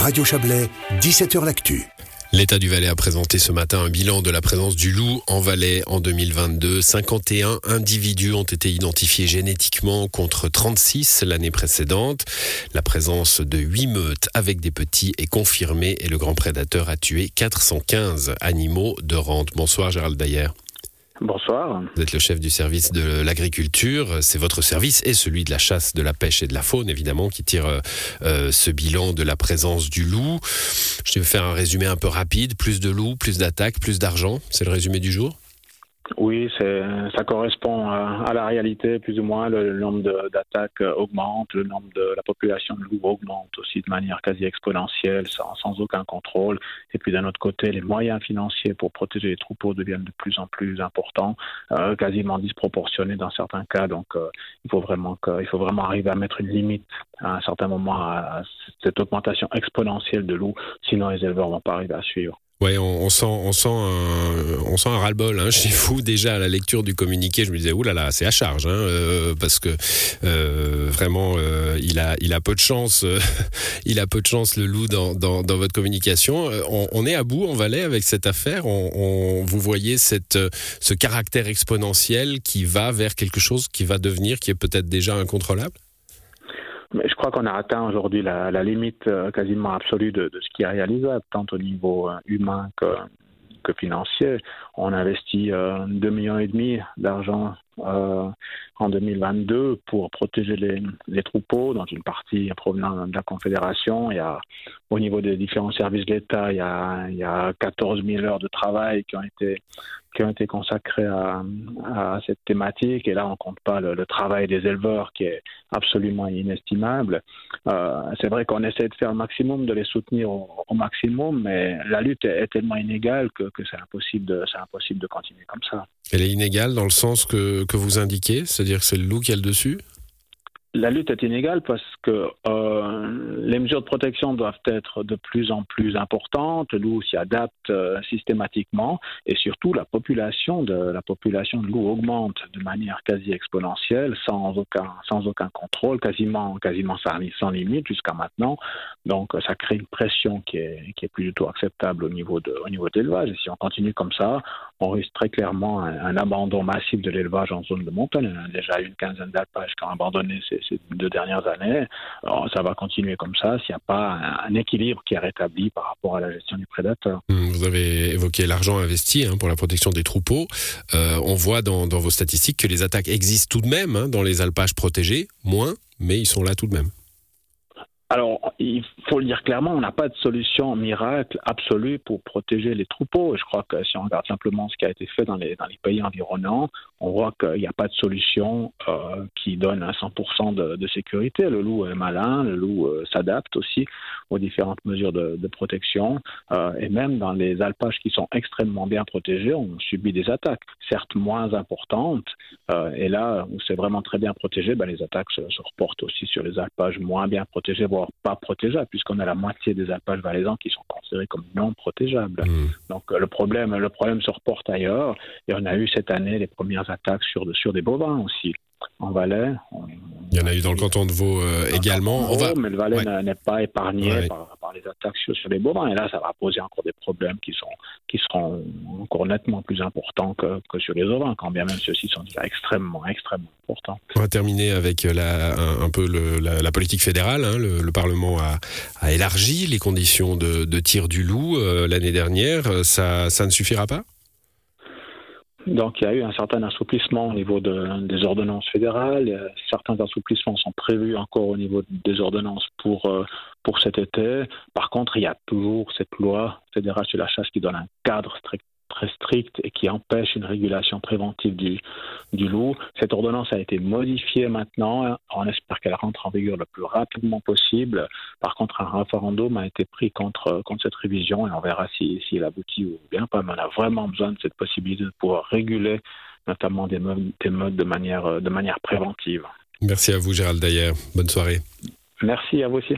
Radio Chablais, 17h L'Actu. L'État du Valais a présenté ce matin un bilan de la présence du loup en Valais en 2022. 51 individus ont été identifiés génétiquement contre 36 l'année précédente. La présence de 8 meutes avec des petits est confirmée et le grand prédateur a tué 415 animaux de rente. Bonsoir Gérald Dayer. Bonsoir. Vous êtes le chef du service de l'agriculture. C'est votre service et celui de la chasse, de la pêche et de la faune, évidemment, qui tire euh, euh, ce bilan de la présence du loup. Je vais faire un résumé un peu rapide. Plus de loups, plus d'attaques, plus d'argent. C'est le résumé du jour? Oui, ça correspond à, la réalité, plus ou moins. Le, nombre d'attaques augmente, le nombre de la population de loups augmente aussi de manière quasi exponentielle, sans, aucun contrôle. Et puis d'un autre côté, les moyens financiers pour protéger les troupeaux deviennent de plus en plus importants, euh, quasiment disproportionnés dans certains cas. Donc, euh, il faut vraiment il faut vraiment arriver à mettre une limite à un certain moment à cette augmentation exponentielle de loups, sinon les éleveurs vont pas arriver à suivre. Ouais, on, sent, on sent un, on sent un ras-le-bol hein, chez vous déjà à la lecture du communiqué. Je me disais, oulala, c'est à charge, hein, euh, parce que euh, vraiment, euh, il a, il a peu de chance, il a peu de chance le loup dans, dans, dans votre communication. On, on, est à bout en Valais avec cette affaire. On, on, vous voyez cette, ce caractère exponentiel qui va vers quelque chose qui va devenir, qui est peut-être déjà incontrôlable? Je crois qu'on a atteint aujourd'hui la, limite euh, quasiment absolue de, ce qui est réalisable, tant au niveau euh, humain que, financier. On investit euh, 2 millions et demi d'argent euh, en 2022 pour protéger les, troupeaux, dans une partie provenant de la Confédération. Il y a, au niveau des différents services de l'État, il y a 14 000 heures de travail qui ont été qui ont été consacrées à, cette thématique. Et là, on compte pas le, travail des éleveurs qui est absolument inestimable. Euh, c'est vrai qu'on essaie de faire le maximum, de les soutenir au, maximum, mais la lutte est, tellement inégale que, que c'est impossible, de, impossible de continuer comme ça. Elle est inégale dans le sens que, que vous indiquez, c'est-à-dire que c'est le loup qui a le dessus? La lutte est inégale parce que euh, les mesures de protection doivent être de plus en plus importantes. Le loup s'y adapte euh, systématiquement et surtout la population de la population de loups augmente de manière quasi exponentielle, sans aucun sans aucun contrôle, quasiment quasiment sans, limite jusqu'à maintenant. Donc ça crée une pression qui est qui est plus du tout acceptable au niveau de au niveau de l'élevage. Et si on continue comme ça, on risque très clairement un, abandon massif de l'élevage en zone de montagne. On a déjà une quinzaine d'alpages qui ont abandonné ces, deux dernières années. Alors, ça va continuer comme ça s'il n'y a pas un, équilibre qui est rétabli par rapport à la gestion du prédateur. Hum, vous avez évoqué l'argent investi hein, pour la protection des troupeaux. Euh, on voit dans, dans, vos statistiques que les attaques existent tout de même hein, dans les alpages protégés, moins, mais ils sont là tout de même. Alors, il faut le dire clairement, on n'a pas de solution miracle absolue pour protéger les troupeaux. Je crois que si on regarde simplement ce qui a été fait dans les, pays environnants, on voit qu'il n'y a pas de solution euh, qui donne un 100% de, sécurité. Le loup est malin, le loup euh, s'adapte aussi aux différentes mesures de, protection. Euh, et même dans les alpages qui sont extrêmement bien protégés, on subit des attaques, certes moins importantes. Et là, où c'est vraiment très bien protégé, ben, les attaques se, reportent aussi sur les alpages moins bien protégés, pas protégeables, puisqu'on a la moitié des alpages valaisans qui sont considérés comme non protégeables. Mmh. Donc euh, le problème, le problème se reporte ailleurs, et on a eu cette année les premières attaques sur, sur des bovins aussi en Valais. Il y en a eu dans le canton de Vaud euh, également. Vaud, va... Mais le Valais ouais. n'est pas épargné ouais. par, les attaques sur, les bovins. Et là, ça va poser encore des problèmes qui, sont, qui seront encore nettement plus importants que, que sur les ovins, quand bien même ceux-ci sont déjà extrêmement, extrêmement importants. On va terminer avec la, un, peu la, politique fédérale. Hein. Le, le, Parlement a, élargi les conditions de, de tir du loup euh, l'année dernière. Ça, ça ne suffira pas? Donc il y a eu un certain assouplissement au niveau de, des ordonnances fédérales. Certains assouplissements sont prévus encore au niveau des ordonnances pour, euh, pour cet été. Par contre, il y a toujours cette loi fédérale sur la chasse qui donne un cadre strict très stricte et qui empêche une régulation préventive du, du loup. Cette ordonnance a été modifiée maintenant. On espère qu'elle rentre en vigueur le plus rapidement possible. Par contre, un référendum a été pris contre, contre cette révision et on verra s'il si, si aboutit ou bien pas. Mais on a vraiment besoin de cette possibilité de pouvoir réguler notamment des modes, des modes de, manière, de manière préventive. Merci à vous, Gérald Dayer. Bonne soirée. Merci à vous aussi.